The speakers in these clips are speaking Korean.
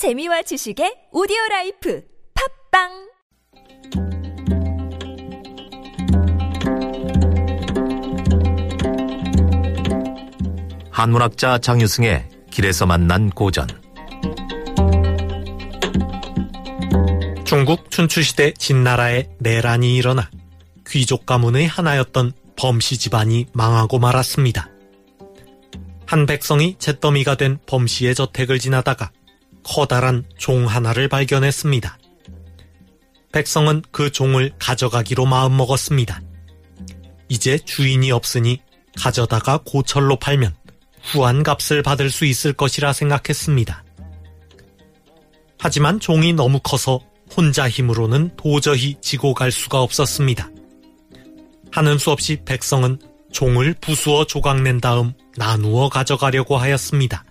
재미와 지식의 오디오 life 팟빵 한문학자 장유승의 길에서 만난 고전 중국 춘추시대 진나라에 내란이 일어나 귀족 가문의 하나였던 범씨 집안이 망하고 말았습니다. 한 백성이 잿더미가 된 범씨의 저택을 지나다가 커다란 종 하나를 발견했습니다. 백성은 그 종을 가져가기로 마음먹었습니다. 이제 주인이 없으니 가져다가 고철로 팔면 후한 값을 받을 수 있을 것이라 생각했습니다. 하지만 종이 너무 커서 혼자 힘으로는 도저히 지고 갈 수가 없었습니다. 하는 수 없이 백성은 종을 부수어 조각낸 다음 나누어 가져가려고 하였습니다.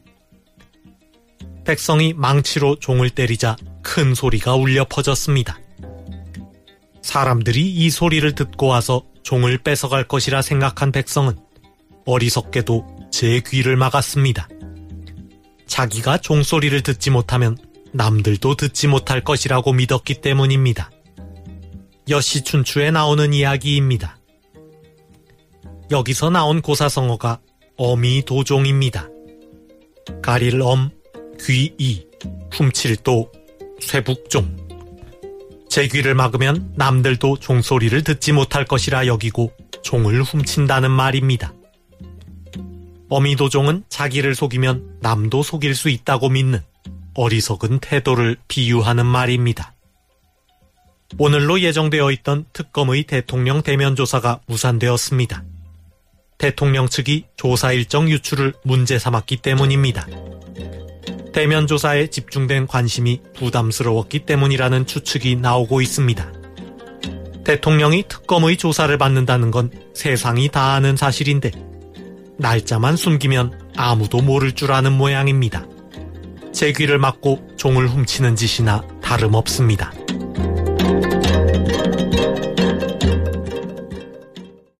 백성이 망치로 종을 때리자 큰 소리가 울려 퍼졌습니다. 사람들이 이 소리를 듣고 와서 종을 뺏어갈 것이라 생각한 백성은 어리석게도 제 귀를 막았습니다. 자기가 종소리를 듣지 못하면 남들도 듣지 못할 것이라고 믿었기 때문입니다. 여시춘추에 나오는 이야기입니다. 여기서 나온 고사성어가 어미도종입니다. 가릴 엄, 귀이, 훔칠도, 쇠북종. 제 귀를 막으면 남들도 종소리를 듣지 못할 것이라 여기고 종을 훔친다는 말입니다. 어미도종은 자기를 속이면 남도 속일 수 있다고 믿는 어리석은 태도를 비유하는 말입니다. 오늘로 예정되어 있던 특검의 대통령 대면 조사가 무산되었습니다. 대통령 측이 조사 일정 유출을 문제 삼았기 때문입니다. 대면 조사에 집중된 관심이 부담스러웠기 때문이라는 추측이 나오고 있습니다. 대통령이 특검의 조사를 받는다는 건 세상이 다 아는 사실인데 날짜만 숨기면 아무도 모를 줄 아는 모양입니다. 제 귀를 막고 종을 훔치는 짓이나 다름없습니다.